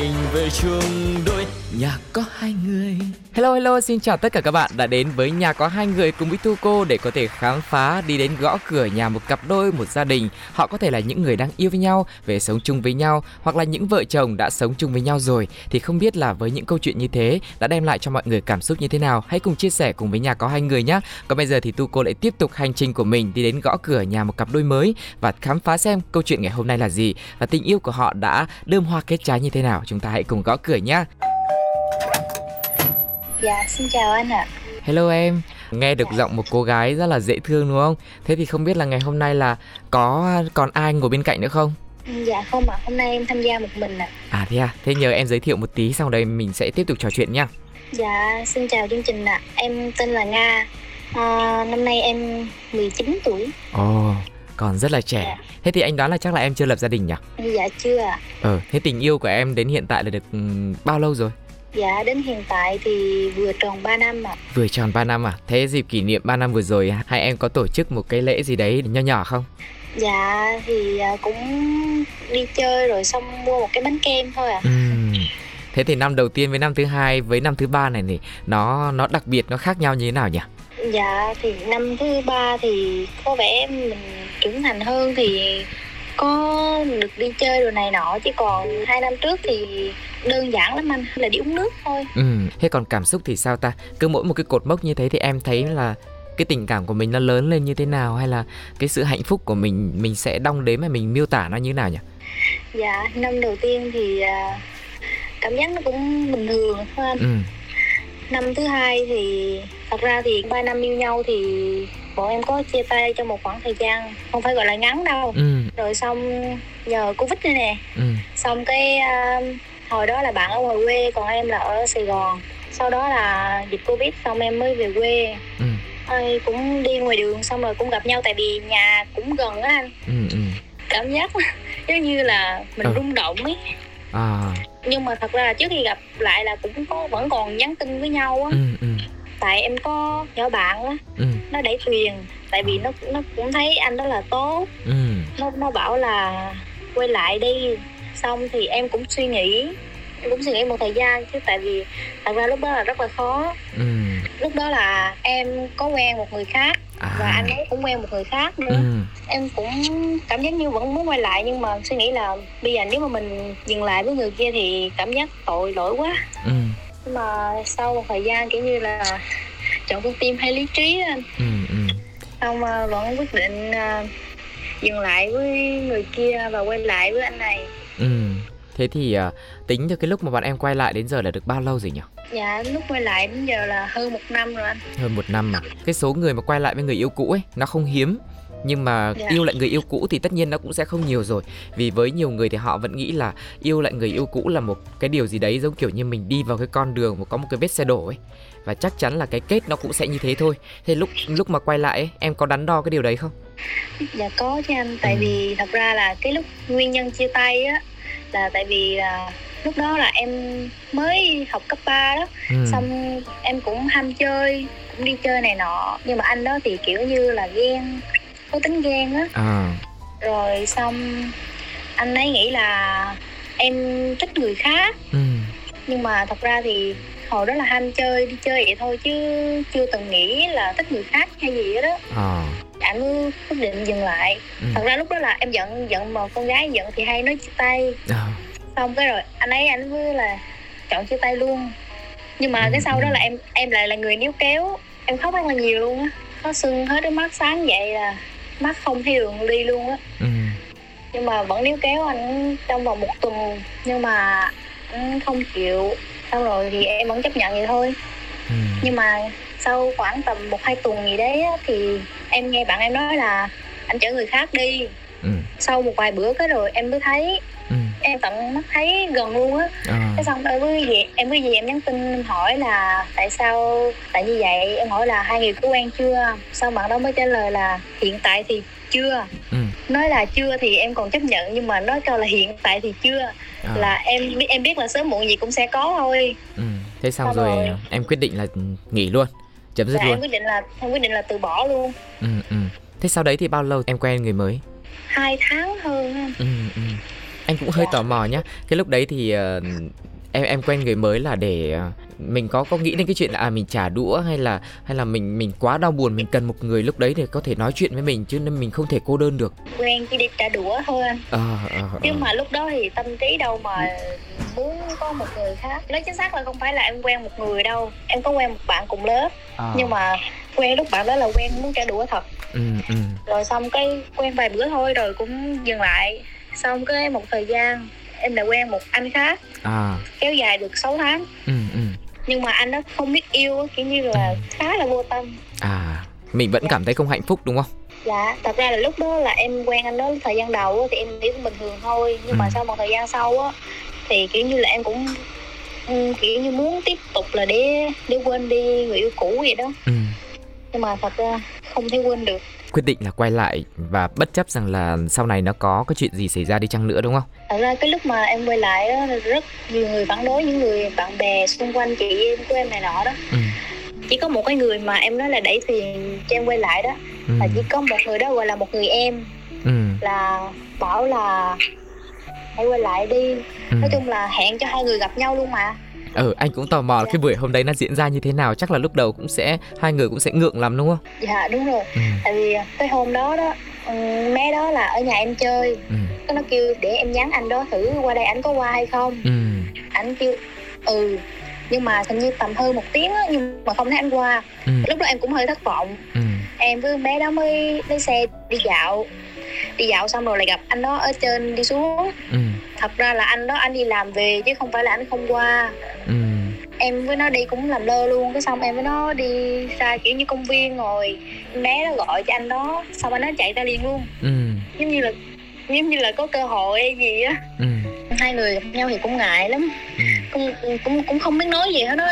mình về chung đôi nhà có hai người. Hello hello, xin chào tất cả các bạn đã đến với nhà có hai người cùng với Tu Cô để có thể khám phá đi đến gõ cửa nhà một cặp đôi, một gia đình. Họ có thể là những người đang yêu với nhau, về sống chung với nhau hoặc là những vợ chồng đã sống chung với nhau rồi. Thì không biết là với những câu chuyện như thế đã đem lại cho mọi người cảm xúc như thế nào? Hãy cùng chia sẻ cùng với nhà có hai người nhé. Còn bây giờ thì Tu Cô lại tiếp tục hành trình của mình đi đến gõ cửa nhà một cặp đôi mới và khám phá xem câu chuyện ngày hôm nay là gì và tình yêu của họ đã đơm hoa kết trái như thế nào. Chúng ta hãy cùng gõ cửa nhé. Dạ, xin chào anh ạ. Hello em, nghe được giọng một cô gái rất là dễ thương đúng không? Thế thì không biết là ngày hôm nay là có còn ai ngồi bên cạnh nữa không? Dạ không ạ, hôm nay em tham gia một mình ạ. À thế à, thế nhờ em giới thiệu một tí xong đây mình sẽ tiếp tục trò chuyện nha. Dạ, xin chào chương trình ạ. Em tên là Nga. À, năm nay em 19 tuổi. Ồ, còn rất là trẻ. Dạ. Thế thì anh đoán là chắc là em chưa lập gia đình nhỉ? Dạ chưa. Ờ, thế tình yêu của em đến hiện tại là được bao lâu rồi? Dạ đến hiện tại thì vừa tròn 3 năm ạ. Vừa tròn 3 năm à? Thế dịp kỷ niệm 3 năm vừa rồi hai em có tổ chức một cái lễ gì đấy nho nhỏ không? Dạ thì à, cũng đi chơi rồi xong mua một cái bánh kem thôi ạ. Ừm. Thế thì năm đầu tiên với năm thứ hai với năm thứ ba này thì nó nó đặc biệt nó khác nhau như thế nào nhỉ? Dạ thì năm thứ ba thì có vẻ mình trưởng thành hơn thì có được đi chơi rồi này nọ. Chứ còn hai năm trước thì đơn giản lắm anh là đi uống nước thôi. Ừ, thế còn cảm xúc thì sao ta? Cứ mỗi một cái cột mốc như thế thì em thấy là cái tình cảm của mình nó lớn lên như thế nào? Hay là cái sự hạnh phúc của mình mình sẽ đong đếm hay mình miêu tả nó như thế nào nhỉ? dạ năm đầu tiên thì à, cảm giác nó cũng bình thường thôi anh. Ừ, năm thứ hai thì thật ra thì ba năm yêu nhau thì bọn em có chia tay trong một khoảng thời gian không phải gọi là ngắn đâu. Ừ, rồi xong nhờ covid này nè. Ừ, xong cái à, hồi đó là bạn ở ngoài quê còn em là ở sài gòn. Sau đó là dịch covid xong em mới về quê. Ừ, Ơi, cũng đi ngoài đường xong rồi cũng gặp nhau tại vì nhà cũng gần á anh. Ừ, ừ. cảm giác giống như là mình Ừ. rung động ấy. À, nhưng mà thật ra là trước khi gặp lại là cũng có vẫn còn nhắn tin với nhau á. Ừ, ừ, tại em có nhỏ bạn á ừ, nó đẩy thuyền tại vì nó nó cũng thấy anh đó là tốt. Ừ, nó nó bảo là quay lại đi xong thì em cũng suy nghĩ em cũng suy nghĩ một thời gian chứ tại vì thật ra lúc đó là rất là khó. Ừ. lúc đó là em có quen một người khác và À, anh ấy cũng quen một người khác nữa. Ừ, em cũng cảm giác như vẫn muốn quay lại nhưng mà suy nghĩ là bây giờ nếu mà mình dừng lại với người kia thì cảm giác tội lỗi quá. Ừ, nhưng mà sau một thời gian kiểu như là chọn con tim hay lý trí anh. Ừ, ừ. xong vẫn quyết định à, dừng lại với người kia và quay lại với anh này. Ừ. Thế thì à, tính từ cái lúc mà bọn em quay lại đến giờ là được bao lâu rồi nhỉ? dạ lúc quay lại đến giờ là hơn một năm rồi anh. Hơn một năm mà cái số người mà quay lại với người yêu cũ ấy nó không hiếm. Nhưng mà Dạ. yêu lại người yêu cũ thì tất nhiên nó cũng sẽ không nhiều rồi. Vì với nhiều người thì họ vẫn nghĩ là yêu lại người yêu cũ là một cái điều gì đấy giống kiểu như mình đi vào cái con đường mà có một cái vết xe đổ ấy. Và chắc chắn là cái kết nó cũng sẽ như thế thôi. Thế lúc lúc mà quay lại ấy, em có đắn đo cái điều đấy không? Dạ có chứ anh. Tại Ừ. vì thật ra là cái lúc nguyên nhân chia tay á là tại vì là lúc đó là em mới học cấp 3 đó. Ừ. xong em cũng ham chơi cũng đi chơi này nọ. Nhưng mà anh đó thì kiểu như là ghen có tính ghen á. À. Rồi xong anh ấy nghĩ là em thích người khác. Ừ. nhưng mà thật ra thì hồi đó là ham chơi đi chơi vậy thôi chứ chưa từng nghĩ là thích người khác hay gì hết đó à. Anh mới quyết định dừng lại. Ừ. thật ra lúc đó là em giận giận mà con gái giận thì hay nói chia tay. À. xong cái rồi anh ấy anh mới là chọn chia tay luôn. Nhưng mà cái sau đó là em em lại là người níu kéo. Em khóc rất là nhiều luôn á. Nó sưng hết đôi mắt sáng dậy là mắt không thấy đường đi luôn á. Ừ. nhưng mà vẫn níu kéo anh trong vòng một tuần. Nhưng mà anh không chịu. Xong rồi thì em vẫn chấp nhận vậy thôi. Ừ. nhưng mà sau khoảng tầm một hai tuần gì đấy á, thì em nghe bạn em nói là anh chở người khác đi. Ừ. sau một vài bữa cái rồi em mới thấy ừ. em tận mắt thấy gần luôn á. À. xong em mới về em mới về em nhắn tin em hỏi là tại sao tại như vậy? Em hỏi là hai người có quen chưa? Sau bạn đó mới trả lời là hiện tại thì chưa. Ừ. nói là chưa thì em còn chấp nhận nhưng mà nói cho là hiện tại thì chưa. À. là em em biết là sớm muộn gì cũng sẽ có thôi. Ừ. thế xong rồi, rồi. em quyết định là nghỉ luôn chấm dứt dạ, luôn. em quyết định là em quyết định là từ bỏ luôn. Ừ ừ. Thế sau đấy thì bao lâu em quen người mới? Hai tháng hơn ừ ừ anh cũng hơi tò mò nhá. Cái lúc đấy thì uh, em em quen người mới là để uh, mình có có nghĩ đến cái chuyện là à mình trả đũa hay là hay là mình mình quá đau buồn mình cần một người lúc đấy để có thể nói chuyện với mình chứ nên mình không thể cô đơn được. Quen chỉ đi trả đũa thôi anh. À, à, à. chứ mà lúc đó thì tâm trí đâu mà muốn có một người khác. Nói chính xác là không phải là em quen một người đâu. Em có quen một bạn cùng lớp. À. nhưng mà quen lúc bạn đó là quen muốn trả đũa thật. Ừ, ừ. rồi xong cái quen vài bữa thôi rồi cũng dừng lại xong cái một thời gian em đã quen một anh khác à. kéo dài được 6 tháng ừ, ừ nhưng mà anh nó không biết yêu kiểu như là ừ. khá là vô tâm à mình vẫn dạ. cảm thấy không hạnh phúc đúng không dạ thật ra là lúc đó là em quen anh đó thời gian đầu thì em nghĩ cũng bình thường thôi nhưng ừ. mà sau một thời gian sau á thì kiểu như là em cũng ừ, kiểu như muốn tiếp tục là để để quên đi người yêu cũ vậy đó ừ. nhưng mà thật ra không thể quên được quyết định là quay lại và bất chấp rằng là sau này nó có cái chuyện gì xảy ra đi chăng nữa đúng không? Thật ra cái lúc mà em quay lại đó, rất nhiều người phản đối những người bạn bè xung quanh chị em của em này nọ đó. Ừ. Chỉ có một cái người mà em nói là đẩy thuyền cho em quay lại đó ừ. là chỉ có một người đó gọi là một người em ừ. là bảo là hãy quay lại đi. Ừ. Nói chung là hẹn cho hai người gặp nhau luôn mà ừ anh cũng tò mò dạ. cái buổi hôm đấy nó diễn ra như thế nào chắc là lúc đầu cũng sẽ hai người cũng sẽ ngượng lắm đúng không dạ đúng rồi ừ. tại vì cái hôm đó đó ừ, bé đó là ở nhà em chơi ừ. cái nó kêu để em nhắn anh đó thử qua đây anh có qua hay không ừ. anh kêu ừ nhưng mà hình như tầm hơn một tiếng á nhưng mà không thấy anh qua ừ. lúc đó em cũng hơi thất vọng ừ. em với bé đó mới lấy xe đi dạo đi dạo xong rồi lại gặp anh đó ở trên đi xuống ừ. thật ra là anh đó anh đi làm về chứ không phải là anh không qua ừ. em với nó đi cũng làm lơ luôn cái xong em với nó đi ra kiểu như công viên rồi bé nó gọi cho anh đó xong anh nó chạy ra liền luôn ừ. giống như là giống như là có cơ hội hay gì á ừ. hai người gặp nhau thì cũng ngại lắm ừ. cũng cũng cũng không biết nói gì hết đó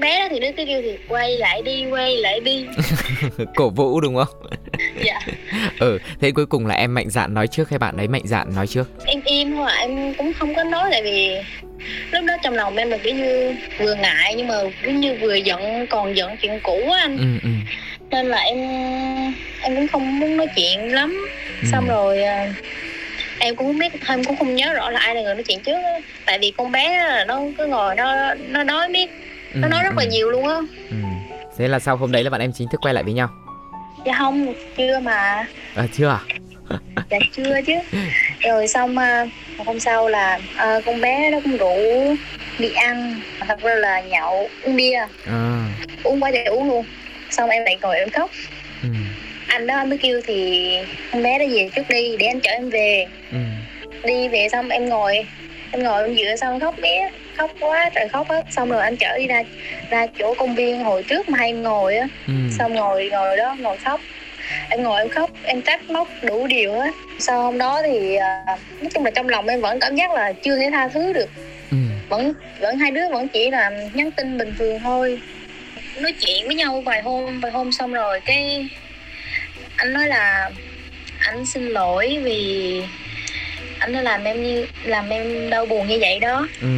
bé đó thì nó cứ kêu thì quay lại đi quay lại đi cổ vũ đúng không dạ ừ thế cuối cùng là em mạnh dạn nói trước hay bạn ấy mạnh dạn nói trước em im thôi em cũng không có nói tại vì lúc đó trong lòng em là kiểu như vừa ngại nhưng mà cũng như vừa giận còn giận chuyện cũ á anh ừ, ừ. nên là em em cũng không muốn nói chuyện lắm ừ. xong rồi à, em cũng không biết em cũng không nhớ rõ là ai là người nói chuyện trước đó. tại vì con bé là nó cứ ngồi nó nó nói biết nó ừ, nói rất ừ. là nhiều luôn á ừ. thế là sau hôm đấy là bạn em chính thức quay lại với nhau dạ không chưa mà. À chưa à? Dạ chưa chứ. Rồi xong uh, hôm sau là uh, con bé nó cũng rủ đi ăn thật ra là nhậu uống bia. À. uống quá trời uống luôn. Xong em lại ngồi em khóc. Ừ. anh đó anh mới kêu thì con bé đó về trước đi để anh chở em về. Ừ. đi về xong em ngồi em ngồi em dựa xong khóc bé khóc quá trời khóc hết xong rồi anh chở đi ra ra chỗ công viên hồi trước mà hay ngồi á. Ừ. xong ngồi ngồi đó ngồi khóc. Em ngồi em khóc em trách móc đủ điều hết sau hôm đó thì uh, nói chung là trong lòng em vẫn cảm giác là chưa thể tha thứ được. Ừ. vẫn vẫn hai đứa vẫn chỉ là nhắn tin bình thường thôi. Nói chuyện với nhau vài hôm vài hôm xong rồi cái anh nói là anh xin lỗi vì anh đã làm em như làm em đau buồn như vậy đó ừ.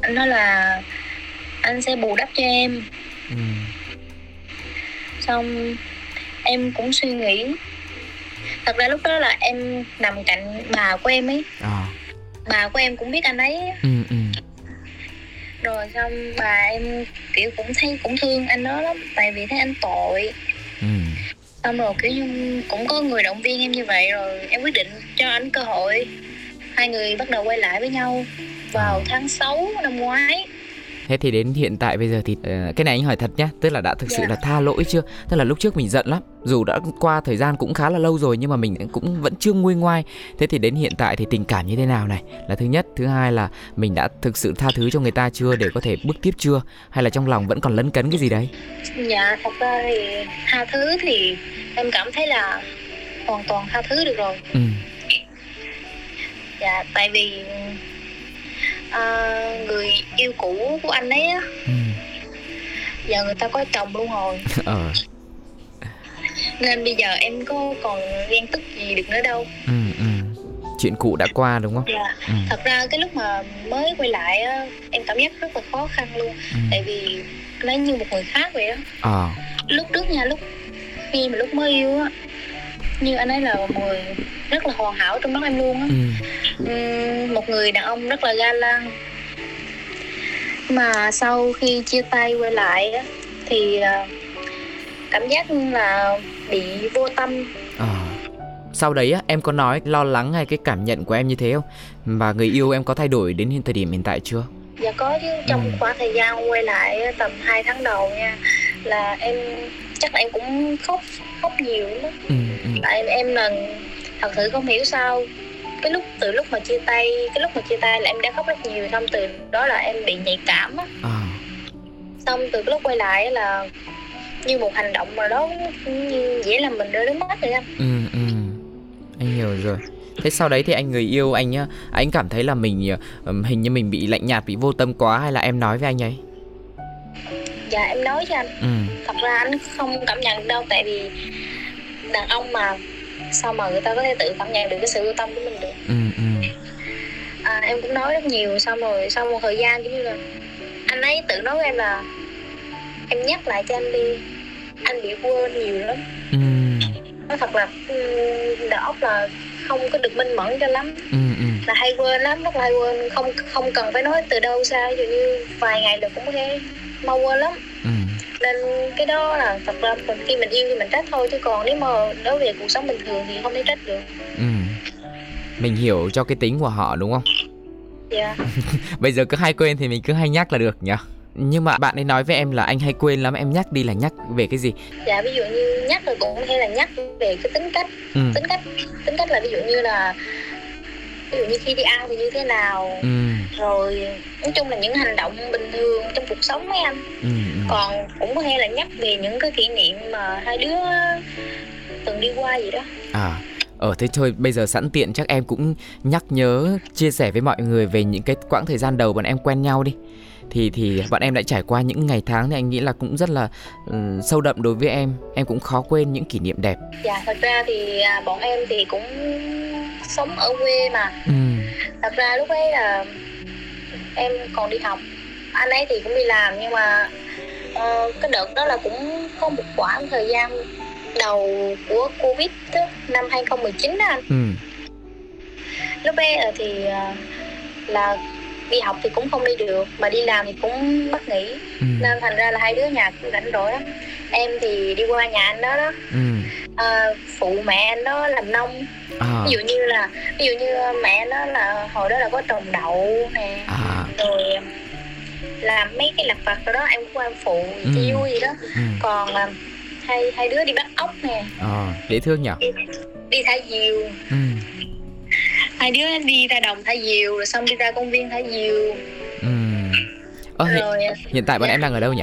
anh nói là anh sẽ bù đắp cho em ừ. xong em cũng suy nghĩ thật ra lúc đó là em nằm cạnh bà của em ấy à. bà của em cũng biết anh ấy ừ, ừ. rồi xong bà em kiểu cũng thấy cũng thương anh đó lắm tại vì thấy anh tội ừ xong rồi kiểu như cũng có người động viên em như vậy rồi em quyết định cho anh cơ hội. Hai người bắt đầu quay lại với nhau vào tháng 6 năm ngoái thế thì đến hiện tại bây giờ thì uh, cái này anh hỏi thật nhá tức là đã thực sự yeah. Dạ. là tha lỗi chưa tức là lúc trước mình giận lắm dù đã qua thời gian cũng khá là lâu rồi nhưng mà mình cũng vẫn chưa nguôi ngoai thế thì đến hiện tại thì tình cảm như thế nào này là thứ nhất thứ hai là mình đã thực sự tha thứ cho người ta chưa để có thể bước tiếp chưa hay là trong lòng vẫn còn lấn cấn cái gì đấy dạ thật ra thì tha thứ thì em cảm thấy là hoàn toàn tha thứ được rồi ừ. dạ tại vì uh, người yêu cũ của anh ấy á. Ừ. giờ người ta có chồng luôn rồi. Ờ. Nên bây giờ em có còn ghen tức gì được nữa đâu. Ừ ừ. Chuyện cũ đã qua đúng không? Dạ. Ừ. thật ra cái lúc mà mới quay lại á em cảm giác rất là khó khăn luôn. Ừ. tại vì nó như một người khác vậy đó ờ. Lúc trước nha lúc khi mà lúc mới yêu á như anh ấy là một người rất là hoàn hảo trong mắt em luôn á. Ừ. Một người đàn ông rất là ga lăng. Mà sau khi chia tay quay lại á thì à, cảm giác là bị vô tâm. Ờ sau đấy á em có nói lo lắng hay cái cảm nhận của em như thế không? Và người yêu em có thay đổi đến hiện thời điểm hiện tại chưa? Dạ có chứ. Trong Ừ. khoảng thời gian quay lại tầm 2 tháng đầu nha là em chắc là em cũng khóc khóc nhiều lắm. Ừ tại em là thật sự không hiểu sao cái lúc từ lúc mà chia tay cái lúc mà chia tay là em đã khóc rất nhiều xong từ đó là em bị nhạy cảm á. Ờ xong từ cái lúc quay lại là như một hành động mà đó như dễ làm mình rơi nước mắt vậy anh. Ừ ừ. Anh hiểu rồi. Thế sau đấy thì anh người yêu anh á anh cảm thấy là mình hình như mình bị lạnh nhạt bị vô tâm quá hay là em nói với anh ấy? Dạ em nói cho anh. Ừ. Thật ra anh không cảm nhận đâu tại vì đàn ông mà sao mà người ta có thể tự cảm nhận được cái sự vô tâm của mình được? Ừ ừ. À, em cũng nói rất nhiều xong rồi sau một thời gian giống như là anh ấy tự nói với em là em nhắc lại cho anh đi anh bị quên nhiều lắm. Ừ. Nói thật là ừm, đầu óc là không có được minh mẫn cho lắm. Ừ ừ. Là hay quên lắm rất là hay quên không không cần phải nói từ đâu xa dụ như vài ngày là cũng có thể mau quên lắm. Ừ nên cái đó là thật ra mình khi mình yêu thì mình trách thôi chứ còn nếu mà đối về cuộc sống bình thường thì không thể trách được. Ừ. Mình hiểu cho cái tính của họ đúng không? Dạ. Bây giờ cứ hay quên thì mình cứ hay nhắc là được nhỉ? Nhưng mà bạn ấy nói với em là anh hay quên lắm em nhắc đi là nhắc về cái gì? Dạ ví dụ như nhắc rồi cũng hay là nhắc về cái tính cách. Ừ. Tính cách tính cách là ví dụ như là ví dụ như khi đi ăn thì như thế nào? Ừ rồi nói chung là những hành động bình thường trong cuộc sống mấy anh ừ ừ. còn cũng có hay là nhắc về những cái kỷ niệm mà hai đứa từng đi qua gì đó À, ờ thế thôi bây giờ sẵn tiện chắc em cũng nhắc nhớ chia sẻ với mọi người về những cái quãng thời gian đầu bọn em quen nhau đi. Thì thì bọn em đã trải qua những ngày tháng thì anh nghĩ là cũng rất là ừm, sâu đậm đối với em. Em cũng khó quên những kỷ niệm đẹp. dạ thật ra thì à, bọn em thì cũng sống ở quê mà Ừ. thật ra lúc ấy là em còn đi học anh ấy thì cũng đi làm nhưng mà ờ, cái đợt đó là cũng có một khoảng thời gian đầu của covid á, năm 2019 đó anh Ừ. lúc ấy thì ờ, là đi học thì cũng không đi được mà đi làm thì cũng bắt nghỉ Ừ. nên thành ra là hai đứa nhà cũng rảnh rỗi lắm em thì đi qua nhà anh đó đó Ừ. ờ, phụ mẹ anh đó làm nông À. ví dụ như là ví dụ như mẹ anh đó là hồi đó là có trồng đậu nè À. rồi làm mấy cái lặt vặt rồi đó em cũng qua em phụ Ừ. chi vui gì đó Ừ. còn à, hai hai đứa đi bắt ốc nè À, dễ thương nhỉ? đi thả diều Ừ. hai đứa đi ra đồng thả diều rồi xong đi ra công viên thả diều Ừ. Ờ, hiện, rồi hiện tại bọn dạ. em đang ở đâu nhỉ?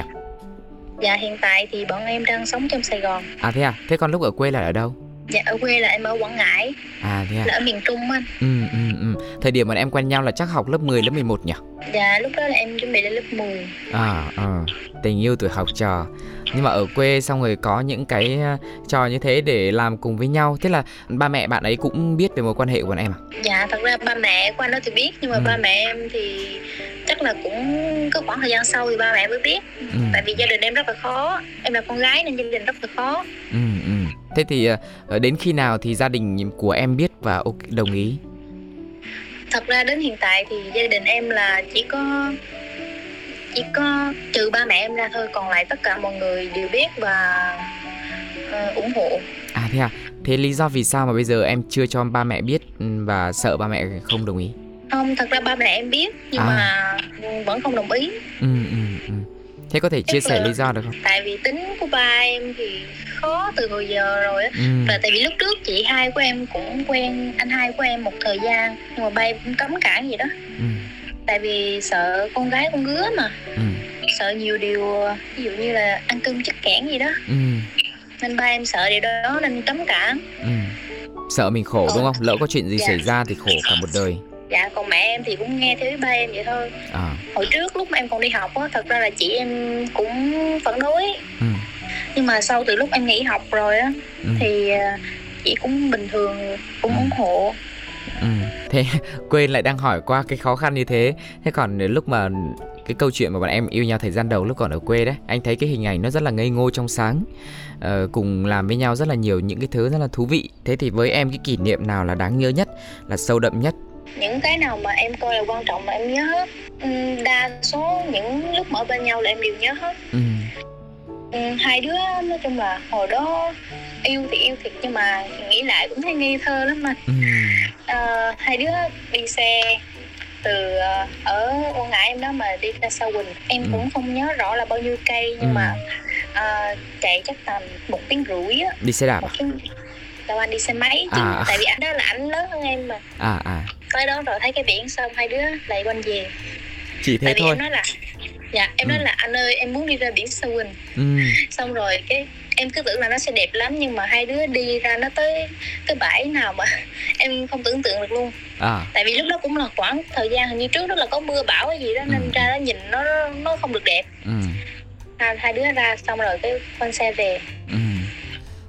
dạ hiện tại thì bọn em đang sống trong Sài Gòn À thế à? Thế còn lúc ở quê là ở đâu? Dạ ở quê là em ở Quảng Ngãi À thế à? là ở miền Trung anh Ừ ừ ừ. Thời điểm bọn em quen nhau là chắc học lớp 10 lớp 11 nhỉ? dạ lúc đó là em chuẩn bị lên lớp 10 À, ờ, tình yêu tuổi học trò Nhưng mà ở quê xong rồi có những cái ờ, trò như thế để làm cùng với nhau Thế là ba mẹ bạn ấy cũng biết về mối quan hệ của bọn em à? dạ thật ra ba mẹ của anh đó thì biết nhưng mà Ừ. ba mẹ em thì chắc là cũng có khoảng thời gian sau thì ba mẹ mới biết Ừ, tại vì gia đình em rất là khó em là con gái nên gia đình rất là khó ừ, ừ. Thế thì ờ, đến khi nào thì gia đình của em biết và ok, đồng ý? thật ra đến hiện tại thì gia đình em là chỉ có chỉ có trừ ba mẹ em ra thôi còn lại tất cả mọi người đều biết và ờ, ủng hộ À thế à? Thế lý do vì sao mà bây giờ em chưa cho ba mẹ biết ừ, và sợ ba mẹ không đồng ý? không thật ra ba mẹ em biết nhưng À. mà vẫn không đồng ý ừ. Thế có thể chia sẻ lý do được không? tại vì tính của ba em thì khó từ hồi giờ rồi á. Ừ, và tại vì lúc trước chị hai của em cũng quen anh hai của em một thời gian nhưng mà ba em cũng cấm cản gì đó. Ừ, tại vì sợ con gái con gứa mà. Ừ, sợ nhiều điều ví dụ như là ăn cơm chất kẽn gì đó. Ừ, nên ba em sợ điều đó nên cấm cản. Ừ. Sợ mình khổ đúng không? Lỡ có chuyện gì Dạ. xảy ra thì khổ cả một đời dạ còn mẹ em thì cũng nghe theo ba em vậy thôi À, hồi trước lúc mà em còn đi học á thật ra là chị em cũng phản đối ừ, nhưng mà sau từ lúc em nghỉ học rồi á ừ. thì à, chị cũng bình thường cũng Ừ. ủng hộ Ừ. Thế quên lại đang hỏi qua cái khó khăn như thế. Thế còn lúc mà cái câu chuyện mà bọn em yêu nhau thời gian đầu lúc còn ở quê đấy, anh thấy cái hình ảnh nó rất là ngây ngô trong sáng. Ờ, cùng làm với nhau rất là nhiều những cái thứ rất là thú vị. Thế thì với em cái kỷ niệm nào là đáng nhớ nhất, là sâu đậm nhất? Những cái nào mà em coi là quan trọng mà em nhớ hết Ừm, đa số những lúc ở bên nhau là em đều nhớ hết Ừ. Ừm, hai đứa nói chung là hồi đó yêu thì yêu thiệt nhưng mà nghĩ lại cũng thấy ngây thơ lắm mà Ừ. Ờ, hai đứa đi xe từ ờ, ở Quảng Ngãi em đó mà đi ra Sa Quỳnh em Ừ. cũng không nhớ rõ là bao nhiêu cây nhưng Ừ. mà ờ, chạy chắc tầm một tiếng rưỡi á Đi xe đạp một à? tiếng đâu anh đi xe máy chứ À. tại vì anh đó là anh lớn hơn em mà À à, tới đó rồi thấy cái biển xong hai đứa lại quanh về chỉ thế tại vì thôi. em nói là dạ em Ừ. nói là anh ơi em muốn đi ra biển Sa Quỳnh Ừ. xong rồi cái em cứ tưởng là nó sẽ đẹp lắm nhưng mà hai đứa đi ra nó tới cái bãi nào mà em không tưởng tượng được luôn À, tại vì lúc đó cũng là khoảng thời gian hình như trước đó là có mưa bão hay gì đó nên Ừ. ra đó nhìn nó nó không được đẹp ừ. hai, hai đứa ra xong rồi cái con xe về Ừ.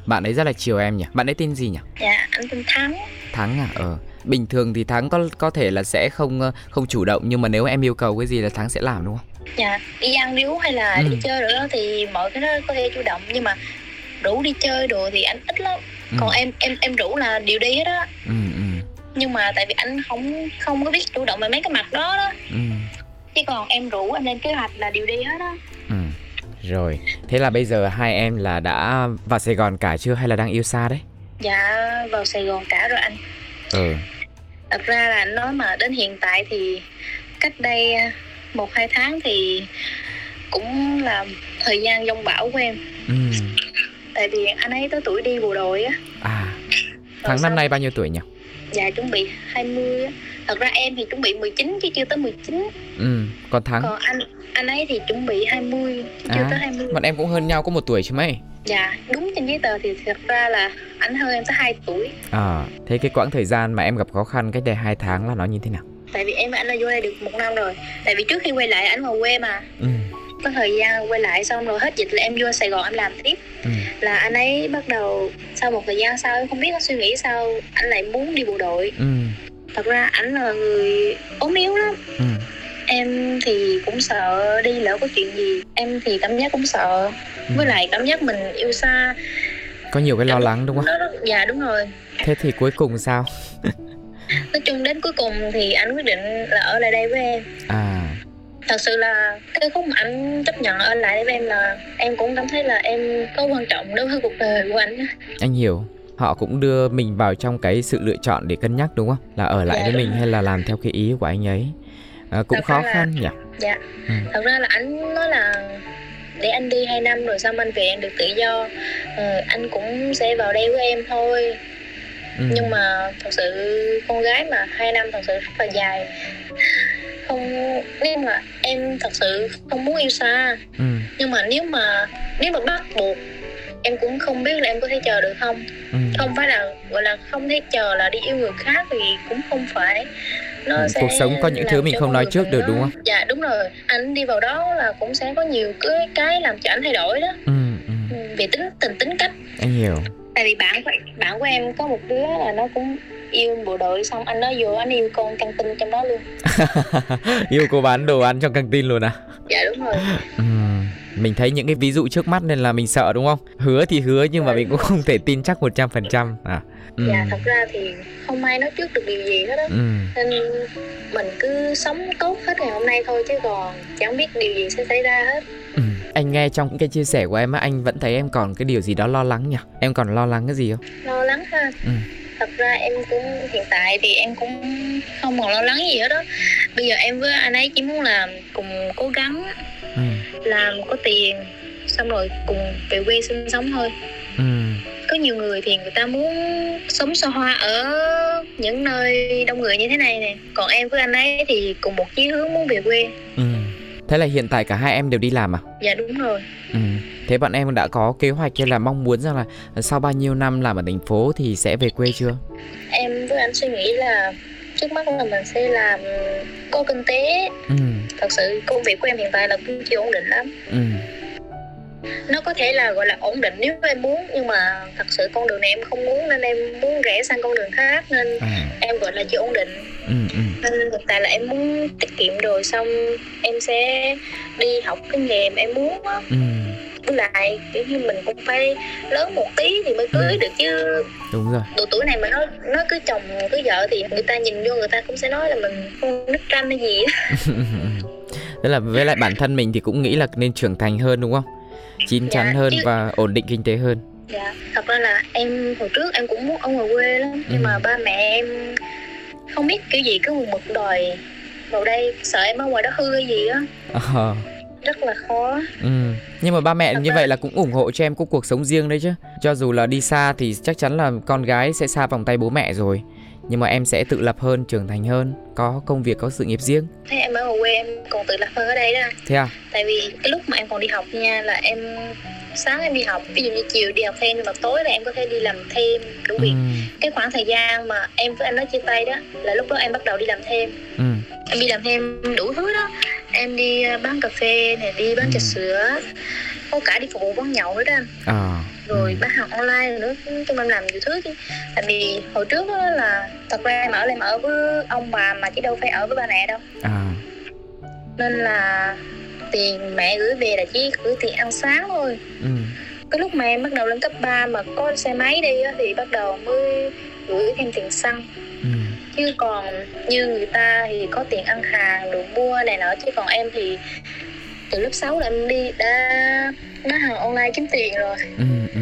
Bạn ấy rất là chiều em nhỉ? Bạn ấy tên gì nhỉ? dạ anh tên thắng Thắng à? Ờ. Bình thường thì Thắng có có thể là sẽ không ờ, không chủ động nhưng mà nếu em yêu cầu cái gì là Thắng sẽ làm đúng không? dạ đi ăn đi uống hay là Ừ. đi chơi rồi đó thì mọi cái đó có thể chủ động nhưng mà rủ đi chơi đồ thì anh ít lắm Ừ. còn em em em rủ là đều đi hết á Ừ ừ nhưng mà tại vì anh không không có biết chủ động về mấy cái mặt đó đó ừ. chứ còn em rủ em lên kế hoạch là đều đi hết á Ừ. Rồi, thế là bây giờ hai em là đã vào Sài Gòn cả chưa hay là đang yêu xa đấy? dạ vào sài gòn cả rồi anh Ừ. thật ra là nói mà đến hiện tại thì cách đây à, một hai tháng thì cũng là thời gian dông bão của em Ừ. tại vì anh ấy tới tuổi đi bộ đội á À, Rồi tháng năm nay bao nhiêu tuổi nhỉ? Dạ chuẩn bị 20 á. Thật ra em thì chuẩn bị 19 chứ chưa tới 19 Ừ, còn Thắng, còn anh anh ấy thì chuẩn bị 20 chứ chưa À. tới 20 bọn em cũng hơn nhau có một tuổi chứ mấy? dạ đúng trên giấy tờ thì thật ra là anh hơn em tới 2 tuổi. À, thế cái quãng thời gian mà em gặp khó khăn cách đây 2 tháng là nó như thế nào? tại vì em và anh là vô đây được một năm rồi. Tại vì trước khi quay lại anh vào quê mà. Ừ, có thời gian quay lại xong rồi hết dịch là em vô Sài Gòn em làm tiếp là anh ấy bắt đầu sau một thời gian sau em không biết nó suy nghĩ sao anh lại muốn đi bộ đội. Ừ, thật ra ảnh là người ốm yếu lắm. Ừ, em thì cũng sợ đi lỡ có chuyện gì em thì cảm giác cũng sợ. Ừ. với lại cảm giác mình yêu xa. Có nhiều cái lo lắng đúng không? nó dạ đúng rồi. Thế thì cuối cùng sao? nói chung đến cuối cùng thì anh quyết định là ở lại đây với em. À, thật sự là cái khúc mà anh chấp nhận ở lại với em là em cũng cảm thấy là em có quan trọng đối với cuộc đời của anh anh hiểu. Họ cũng đưa mình vào trong cái sự lựa chọn để cân nhắc đúng không? Là ở lại Dạ, với mình hay là làm theo cái ý của anh ấy? À, cũng Thật khó là- khăn nhỉ? dạ Ừ. thật ra là anh nói là để anh đi 2 năm rồi xong anh về anh được tự do ờ, anh cũng sẽ vào đây với em thôi Ừ. nhưng mà thật sự con gái mà hai năm thật sự rất là dài không nếu mà em thật sự không muốn yêu xa Ừ. nhưng mà nếu mà nếu mà bắt buộc em cũng không biết là em có thể chờ được không Ừ. không phải là gọi là không thể chờ là đi yêu người khác thì cũng không phải nó Ừ, sẽ cuộc sống có những thứ mình không nói trước được, đúng không? dạ đúng rồi anh đi vào đó là cũng sẽ có nhiều cái cái làm cho anh thay đổi đó Ừ. Ừ. Ừ, về tính tình tính cách Anh hiểu. Tại vì bạn của- bạn của em có một đứa là nó cũng yêu bộ đội xong anh nó vô anh yêu con căng tin trong đó luôn Yêu cô bán đồ ăn trong căng tin luôn à? dạ đúng rồi Ừ. Mình thấy những cái ví dụ trước mắt nên là mình sợ đúng không? Hứa thì hứa nhưng mà mình cũng không thể tin chắc 100% à. Ừ. dạ thật ra thì không ai nói trước được điều gì hết đó Ừ. nên mình cứ sống tốt hết ngày hôm nay thôi chứ còn chẳng biết điều gì sẽ xảy ra hết Ừ. Anh nghe trong cái chia sẻ của em á, anh vẫn thấy em còn cái điều gì đó lo lắng nhỉ? Em còn lo lắng cái gì không? lo lắng ha Ừ. thật ra em cũng hiện tại thì em cũng không còn lo lắng gì hết đó bây giờ em với anh ấy chỉ muốn làm cùng cố gắng Ừ. làm có tiền xong rồi cùng về quê sinh sống thôi Ừ. có nhiều người thì người ta muốn sống xa hoa ở những nơi đông người như thế này nè còn em với anh ấy thì cùng một chí hướng muốn về quê Ừ. Thế là hiện tại cả hai em đều đi làm à? dạ đúng rồi Ừ. Thế bọn em đã có kế hoạch hay là mong muốn rằng là sau bao nhiêu năm làm ở thành phố thì sẽ về quê chưa? em với anh suy nghĩ là trước mắt là mình sẽ làm có kinh tế Ừ. thật sự công việc của em hiện tại là cũng chưa ổn định lắm Ừ. nó có thể là gọi là ổn định nếu em muốn nhưng mà thật sự con đường này em không muốn nên em muốn rẽ sang con đường khác nên à. em gọi là chưa ổn định ừ, ừ. nên hiện tại là em muốn tiết kiệm rồi xong em sẽ đi học cái nghề mà em muốn á ừ với lại kiểu như mình cũng phải lớn một tí thì mới cưới ừ. được chứ đúng rồi độ tuổi này mà nó nó cứ chồng cứ vợ thì người ta nhìn vô người ta cũng sẽ nói là mình không nứt tranh hay gì đó Tức là với lại bản thân mình thì cũng nghĩ là nên trưởng thành hơn đúng không? Chín dạ, chắn hơn chứ... và ổn định kinh tế hơn. Dạ, thật ra là em hồi trước em cũng muốn ở ngoài quê lắm nhưng ừ. mà ba mẹ em không biết kiểu gì cứ mực đòi vào đây sợ em ở ngoài đó hư hay gì á. À rất là khó ừ. nhưng mà ba mẹ Thật như ra... vậy là cũng ủng hộ cho em có cuộc sống riêng đấy chứ cho dù là đi xa thì chắc chắn là con gái sẽ xa vòng tay bố mẹ rồi nhưng mà em sẽ tự lập hơn trưởng thành hơn có công việc có sự nghiệp riêng. Thế em ở quê em còn tự lập hơn ở đây đó. Thế à? Tại vì cái lúc mà em còn đi học nha là em sáng em đi học ví dụ như chiều đi học thêm nhưng mà tối là em có thể đi làm thêm đủ việc. Ừ. cái khoảng thời gian mà em với anh nói chia tay đó là lúc đó em bắt đầu đi làm thêm. Ừ. em đi làm thêm đủ thứ đó. Em đi à, bán cà phê này đi bán ừ. trà sữa có cả đi phục vụ quán nhậu nữa đó anh à. rồi ừ. bán hàng online nữa chung em làm nhiều thứ chứ tại vì hồi trước đó là thật ra em ở em ở với ông bà mà chứ đâu phải ở với ba mẹ đâu à. nên là tiền mẹ gửi về là chỉ gửi tiền ăn sáng thôi ừ. cái lúc mà em bắt đầu lên cấp 3 mà có xe máy đi á, thì bắt đầu mới gửi thêm tiền xăng ừ. chứ còn như người ta thì có tiền ăn hàng được mua này nọ chứ còn em thì từ lớp 6 là em đi đã bán hàng online kiếm tiền rồi ừ, ừ.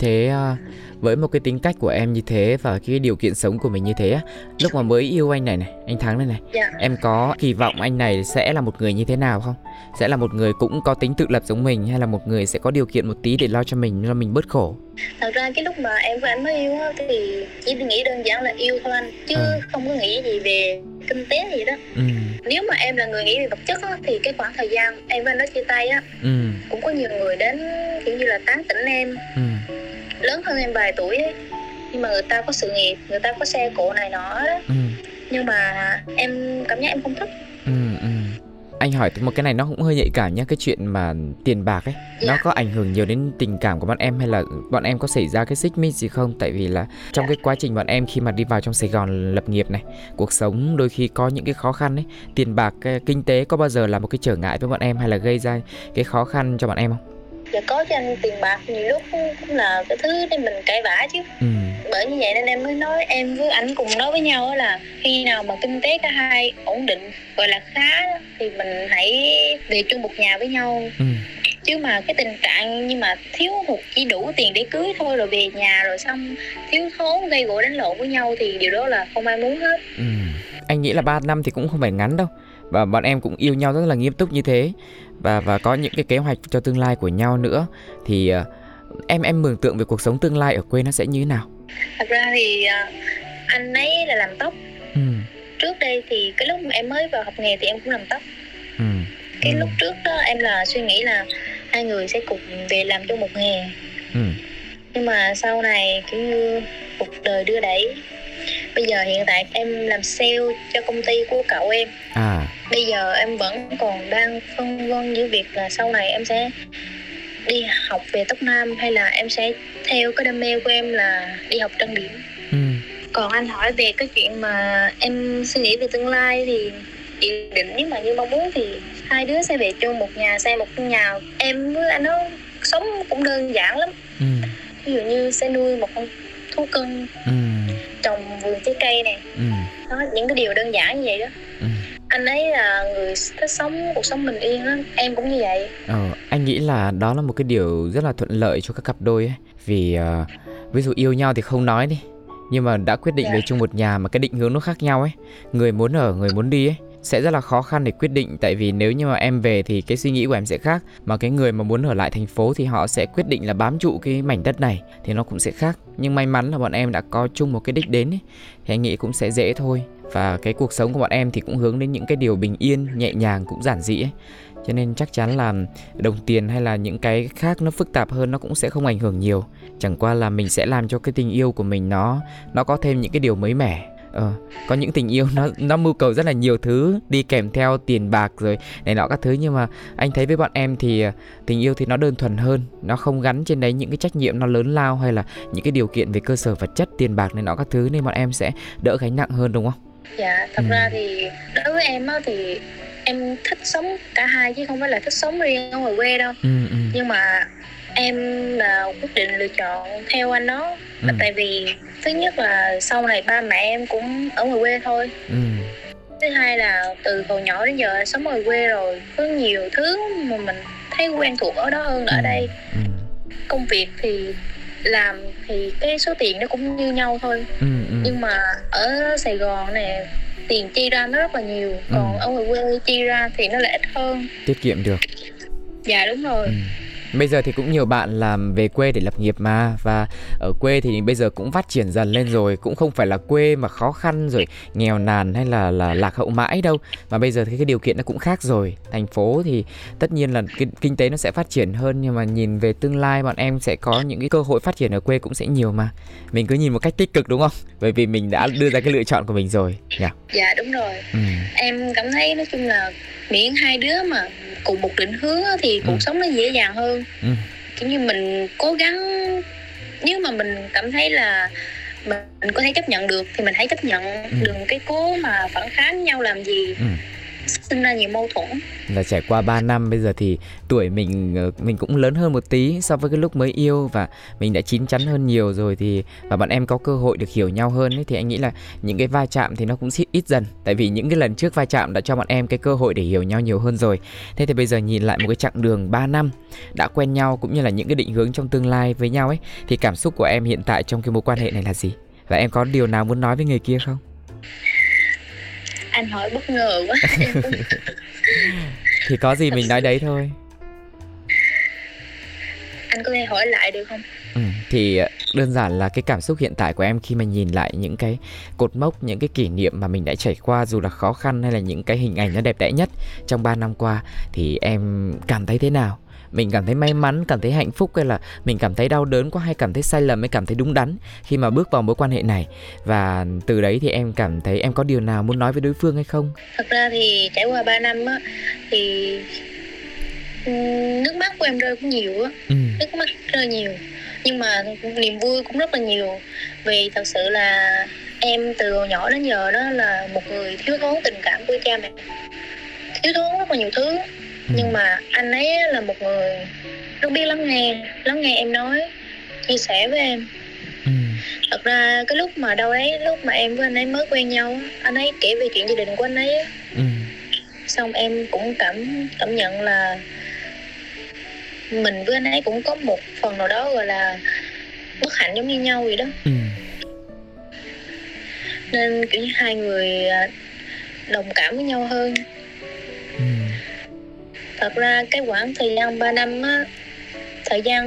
thế uh, với một cái tính cách của em như thế và cái điều kiện sống của mình như thế lúc mà mới yêu anh này này anh thắng này này dạ. em có kỳ vọng anh này sẽ là một người như thế nào không sẽ là một người cũng có tính tự lập giống mình hay là một người sẽ có điều kiện một tí để lo cho mình cho mình bớt khổ thật ra cái lúc mà em với anh mới yêu thì chỉ nghĩ đơn giản là yêu thôi anh chứ à. không có nghĩ gì về kinh tế gì đó ừ. nếu mà em là người nghĩ về vật chất á, thì cái khoảng thời gian em với anh nó chia tay á ừ. cũng có nhiều người đến kiểu như là tán tỉnh em ừ lớn hơn em vài tuổi ấy nhưng mà người ta có sự nghiệp người ta có xe cộ này nọ đó ừ. nhưng mà em cảm giác em không thích ừ, ừ. anh hỏi một cái này nó cũng hơi nhạy cảm nhá cái chuyện mà tiền bạc ấy dạ. nó có ảnh hưởng nhiều đến tình cảm của bọn em hay là bọn em có xảy ra cái xích mích gì không tại vì là trong dạ. cái quá trình bọn em khi mà đi vào trong Sài Gòn lập nghiệp này cuộc sống đôi khi có những cái khó khăn ấy tiền bạc kinh tế có bao giờ là một cái trở ngại với bọn em hay là gây ra cái khó khăn cho bọn em không và có cho anh tiền bạc nhiều lúc cũng là cái thứ để mình cãi vã chứ. Ừ. bởi như vậy nên em mới nói em với anh cùng nói với nhau là khi nào mà kinh tế cả hai ổn định gọi là khá thì mình hãy về chung một nhà với nhau. Ừ. Chứ mà cái tình trạng nhưng mà thiếu hụt chỉ đủ tiền để cưới thôi rồi về nhà rồi xong thiếu thốn gây gỗ đánh lộn với nhau thì điều đó là không ai muốn hết. Ừ. anh nghĩ là 3 năm thì cũng không phải ngắn đâu. Và bọn em cũng yêu nhau rất là nghiêm túc như thế và và có những cái kế hoạch cho tương lai của nhau nữa thì uh, em em mường tượng về cuộc sống tương lai ở quê nó sẽ như thế nào thật ra thì uh, anh ấy là làm tóc ừ. trước đây thì cái lúc mà em mới vào học nghề thì em cũng làm tóc ừ. cái ừ. lúc trước đó em là suy nghĩ là hai người sẽ cùng về làm chung một nghề ừ. nhưng mà sau này kiểu như cuộc đời đưa đẩy bây giờ hiện tại em làm sale cho công ty của cậu em. À. Bây giờ em vẫn còn đang phân vân giữa việc là sau này em sẽ đi học về tóc nam hay là em sẽ theo cái đam mê của em là đi học trang điểm. Ừ. còn anh hỏi về cái chuyện mà em suy nghĩ về tương lai thì dự định nếu mà như mong muốn thì hai đứa sẽ về chung một nhà xây một căn nhà. Em với anh nó sống cũng đơn giản lắm. Ừ. ví dụ như sẽ nuôi một con thú cưng. Ừ trồng vườn trái cây này ừ. đó những cái điều đơn giản như vậy đó ừ. anh ấy là người thích sống cuộc sống bình yên lắm em cũng như vậy ờ, anh nghĩ là đó là một cái điều rất là thuận lợi cho các cặp đôi ấy vì uh, ví dụ yêu nhau thì không nói đi nhưng mà đã quyết định yeah. về dạ. chung một nhà mà cái định hướng nó khác nhau ấy người muốn ở người muốn đi ấy sẽ rất là khó khăn để quyết định. Tại vì nếu như mà em về thì cái suy nghĩ của em sẽ khác. Mà cái người mà muốn ở lại thành phố thì họ sẽ quyết định là bám trụ cái mảnh đất này thì nó cũng sẽ khác. Nhưng may mắn là bọn em đã có chung một cái đích đến ấy, thì anh nghĩ cũng sẽ dễ thôi. Và cái cuộc sống của bọn em thì cũng hướng đến những cái điều bình yên nhẹ nhàng cũng giản dị ấy. Cho nên chắc chắn là đồng tiền hay là những cái khác nó phức tạp hơn nó cũng sẽ không ảnh hưởng nhiều. Chẳng qua là mình sẽ làm cho cái tình yêu của mình nó nó có thêm những cái điều mới mẻ ờ, có những tình yêu nó nó mưu cầu rất là nhiều thứ đi kèm theo tiền bạc rồi này nọ các thứ. Nhưng mà anh thấy với bọn em thì ờ, tình yêu thì nó đơn thuần hơn nó không gắn trên đấy những cái trách nhiệm nó lớn lao hay là những cái điều kiện về cơ sở vật chất tiền bạc này nọ các thứ nên bọn em sẽ đỡ gánh nặng hơn đúng không? Dạ thật Ừ. ra thì đối với em á thì em thích sống cả hai chứ không phải là thích sống riêng ở ngoài quê đâu. Ừ ừ. Nhưng mà em là quyết định lựa chọn theo anh đó. Ừ. tại vì thứ nhất là sau này ba mẹ em cũng ở ngoài quê thôi. Ừ. Thứ hai là từ hồi nhỏ đến giờ sống ở quê rồi có nhiều thứ mà mình thấy quen thuộc ở đó hơn là ở Ừ. đây. Ừ. Công việc thì làm thì cái số tiền nó cũng như nhau thôi. Ừ ừ. Nhưng mà ở Sài Gòn này tiền chi ra nó rất là nhiều. Còn Ừ. ở ngoài quê chi ra thì nó lại ít hơn. Tiết kiệm được. Dạ đúng rồi. Ừ. Bây giờ thì cũng nhiều bạn làm về quê để lập nghiệp mà và ở quê thì bây giờ cũng phát triển dần lên rồi, cũng không phải là quê mà khó khăn rồi nghèo nàn hay là là lạc hậu mãi đâu mà bây giờ thì cái điều kiện nó cũng khác rồi. Thành phố thì tất nhiên là cái kinh tế nó sẽ phát triển hơn nhưng mà nhìn về tương lai bọn em sẽ có những cái cơ hội phát triển ở quê cũng sẽ nhiều mà. Mình cứ nhìn một cách tích cực đúng không? Bởi vì mình đã đưa ra cái lựa chọn của mình rồi. nhỉ? dạ đúng rồi Ừ. em cảm thấy nói chung là miễn hai đứa mà cùng một định hướng thì cuộc Ừ. sống nó dễ dàng hơn Ừ. kiểu như mình cố gắng nếu mà mình cảm thấy là mình có thể chấp nhận được thì mình hãy chấp nhận Ừ. đừng cái cố mà phản kháng nhau làm gì Ừ sinh ra nhiều mâu thuẫn. Là trải qua 3 năm bây giờ thì tuổi mình ờ, mình cũng lớn hơn một tí so với cái lúc mới yêu và mình đã chín chắn hơn nhiều rồi thì và bọn em có cơ hội được hiểu nhau hơn ấy, thì anh nghĩ là những cái va chạm thì nó cũng ít, ít dần. Tại vì những cái lần trước va chạm đã cho bọn em cái cơ hội để hiểu nhau nhiều hơn rồi. Thế thì bây giờ nhìn lại một cái chặng đường 3 năm đã quen nhau cũng như là những cái định hướng trong tương lai với nhau ấy thì cảm xúc của em hiện tại trong cái mối quan hệ này là gì? Và em có điều nào muốn nói với người kia không? Anh hỏi bất ngờ quá. Thì có gì mình nói đấy thôi. Anh có thể hỏi lại được không? Ừ, thì ờ, đơn giản là cái cảm xúc hiện tại của em khi mà nhìn lại những cái cột mốc, những cái kỷ niệm mà mình đã trải qua dù là khó khăn hay là những cái hình ảnh nó đẹp đẽ nhất trong 3 năm qua thì em cảm thấy thế nào? Mình cảm thấy may mắn, cảm thấy hạnh phúc hay là mình cảm thấy đau đớn quá hay cảm thấy sai lầm hay cảm thấy đúng đắn khi mà bước vào mối quan hệ này. Và từ đấy thì em cảm thấy em có điều nào muốn nói với đối phương hay không? thật ra thì trải qua 3 năm á thì ừm, nước mắt của em rơi cũng nhiều á. Ừ, nước mắt rơi nhiều. Nhưng mà niềm vui cũng rất là nhiều. Vì thật sự là em từ nhỏ đến giờ đó là một người thiếu thốn tình cảm của cha mẹ. Thiếu thốn rất là nhiều thứ ừ, nhưng mà anh ấy là một người rất biết lắng nghe lắng nghe em nói chia sẻ với em. Ừ, thật ra cái lúc mà đâu đấy lúc mà em với anh ấy mới quen nhau anh ấy kể về chuyện gia đình của anh ấy ừ, xong em cũng cảm cảm nhận là mình với anh ấy cũng có một phần nào đó gọi là bất hạnh giống như nhau vậy đó. Ừ, nên kiểu như hai người à, đồng cảm với nhau hơn thật ra cái khoảng thời gian 3 năm á thời gian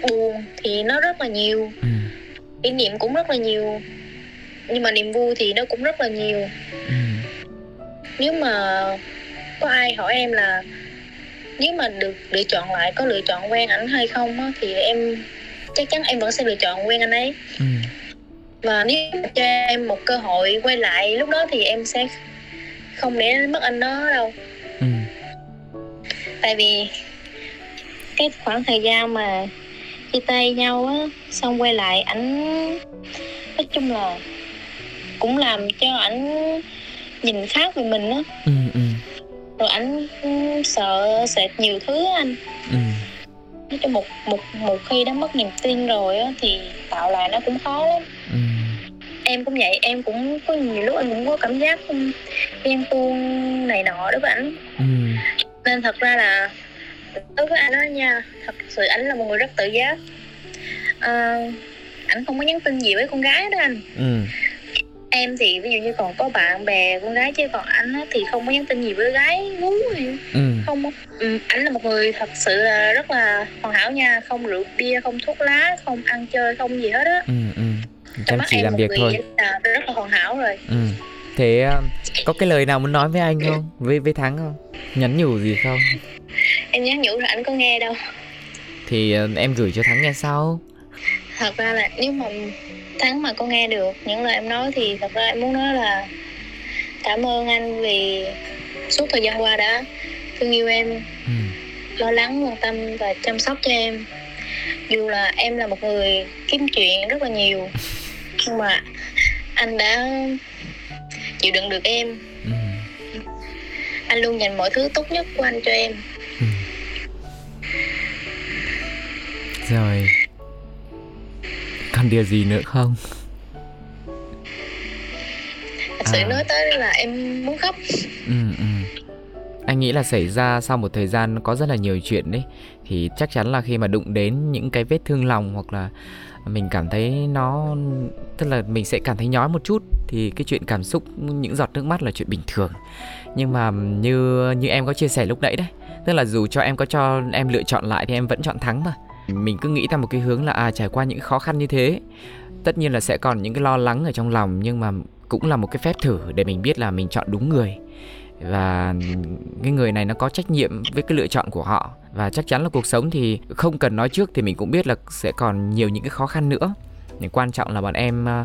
buồn thì nó rất là nhiều. Ừ, kỷ niệm cũng rất là nhiều. Nhưng mà niềm vui thì nó cũng rất là nhiều. Ừ, nếu mà có ai hỏi em là nếu mà được lựa chọn lại có lựa chọn quen ảnh hay không á, thì em chắc chắn em vẫn sẽ lựa chọn quen anh ấy. Ừ, và nếu cho em một cơ hội quay lại lúc đó thì em sẽ không để mất anh đó đâu tại vì cái khoảng thời gian mà chia tay nhau á xong quay lại ảnh nói chung là cũng làm cho ảnh nhìn khác về mình á. Ừ, ừ, rồi ảnh sợ sệt nhiều thứ anh. Ừ. nói chung một một một khi đã mất niềm tin rồi á thì tạo lại nó cũng khó lắm. Ừ. em cũng vậy em cũng có nhiều lúc em cũng có cảm giác ghen tuông này nọ đối với ảnh. Ừ, nên thật ra là đối với anh đó nha thật sự ảnh là một người rất tự giác. À, ảnh không có nhắn tin gì với con gái đó anh. Ừ, em thì ví dụ như còn có bạn bè con gái chứ còn anh á, thì không có nhắn tin gì với gái vú ừ, không ừ, ảnh là một người thật sự là rất là hoàn hảo nha không rượu bia không thuốc lá không ăn chơi không gì hết á. Ừ, ừ. Trong mắt chỉ em làm việc thôi. là rất là hoàn hảo rồi. Ừ. thế ờ, có cái lời nào muốn nói với anh không? Với với thắng không nhắn nhủ gì không em nhắn nhủ là ảnh có nghe đâu thì ờ, em gửi cho thắng nghe sau thật ra là nếu mà tháng mà có nghe được những lời em nói thì thật ra em muốn nói là cảm ơn anh vì suốt thời gian qua đã thương yêu em ừ. lo lắng quan tâm và chăm sóc cho em dù là em là một người kiếm chuyện rất là nhiều nhưng mà anh đã chịu đựng được em. Anh luôn dành mọi thứ tốt nhất của anh cho em ừ. rồi còn điều gì nữa không thật sự à. nói tới là em muốn khóc ừ, ừ. anh nghĩ là xảy ra sau một thời gian có rất là nhiều chuyện đấy thì chắc chắn là khi mà đụng đến những cái vết thương lòng hoặc là mình cảm thấy nó tức là mình sẽ cảm thấy nhói một chút thì cái chuyện cảm xúc những giọt nước mắt là chuyện bình thường nhưng mà như như em có chia sẻ lúc nãy đấy, tức là dù cho em có cho em lựa chọn lại thì em vẫn chọn thắng mà. Mình cứ nghĩ theo một cái hướng là à trải qua những khó khăn như thế, tất nhiên là sẽ còn những cái lo lắng ở trong lòng, nhưng mà cũng là một cái phép thử để mình biết là mình chọn đúng người. Và cái người này nó có trách nhiệm với cái lựa chọn của họ. Và chắc chắn là cuộc sống thì không cần nói trước thì mình cũng biết là sẽ còn nhiều những cái khó khăn nữa nhưng quan trọng là bọn em à,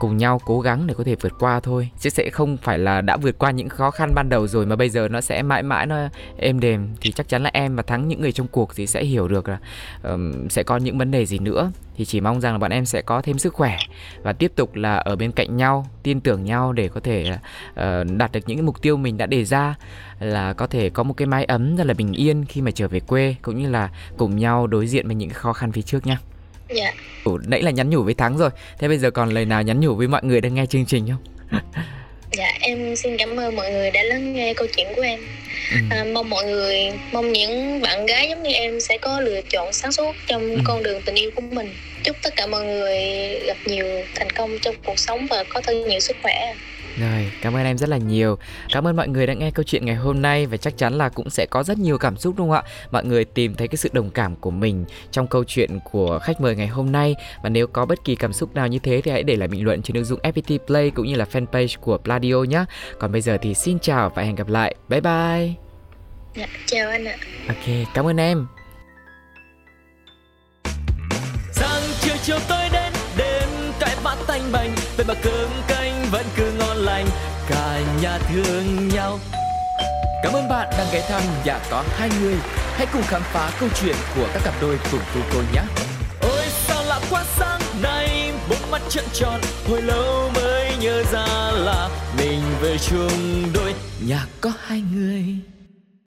cùng nhau cố gắng để có thể vượt qua thôi. Chứ sẽ không phải là đã vượt qua những khó khăn ban đầu rồi mà bây giờ nó sẽ mãi mãi nó êm đềm. Thì chắc chắn là em và thắng những người trong cuộc thì sẽ hiểu được là um, sẽ có những vấn đề gì nữa. Thì chỉ mong rằng là bọn em sẽ có thêm sức khỏe và tiếp tục là ở bên cạnh nhau tin tưởng nhau để có thể uh, đạt được những cái mục tiêu mình đã đề ra. Là có thể có một cái mái ấm rất là bình yên khi mà trở về quê cũng như là cùng nhau đối diện với những khó khăn phía trước nhé Dạ. Ủa, nãy là nhắn nhủ với Thắng rồi. Thế bây giờ còn lời nào nhắn nhủ với mọi người đang nghe chương trình không? dạ em xin cảm ơn mọi người đã lắng nghe câu chuyện của em. Ừ. À, mong mọi người mong những bạn gái giống như em sẽ có lựa chọn sáng suốt trong ừ. con đường tình yêu của mình. Chúc tất cả mọi người gặp nhiều thành công trong cuộc sống và có thật nhiều sức khỏe. Rồi, cảm ơn em rất là nhiều. Cảm ơn mọi người đã nghe câu chuyện ngày hôm nay và chắc chắn là cũng sẽ có rất nhiều cảm xúc đúng không ạ? Mọi người tìm thấy cái sự đồng cảm của mình trong câu chuyện của khách mời ngày hôm nay và nếu có bất kỳ cảm xúc nào như thế thì hãy để lại bình luận trên ứng dụng FPT Play cũng như là fanpage của Pladio nhé. Còn bây giờ thì xin chào và hẹn gặp lại. Bye bye. Dạ, chào anh ạ. Ok, cảm ơn em. Sáng chiều chiều tôi đến đêm cái bát tanh bành về mà cơm canh vẫn cứ anh, cả nhà thương nhau. Cảm ơn bạn đang ghé thăm nhà có hai người. Hãy cùng khám phá câu chuyện của các cặp đôi cùng cô cô nhé. Ôi sao lạ quá sáng nay Bốn mắt trợn tròn, Hồi lâu mới nhớ ra là Mình về chung đôi. Nhà có hai người.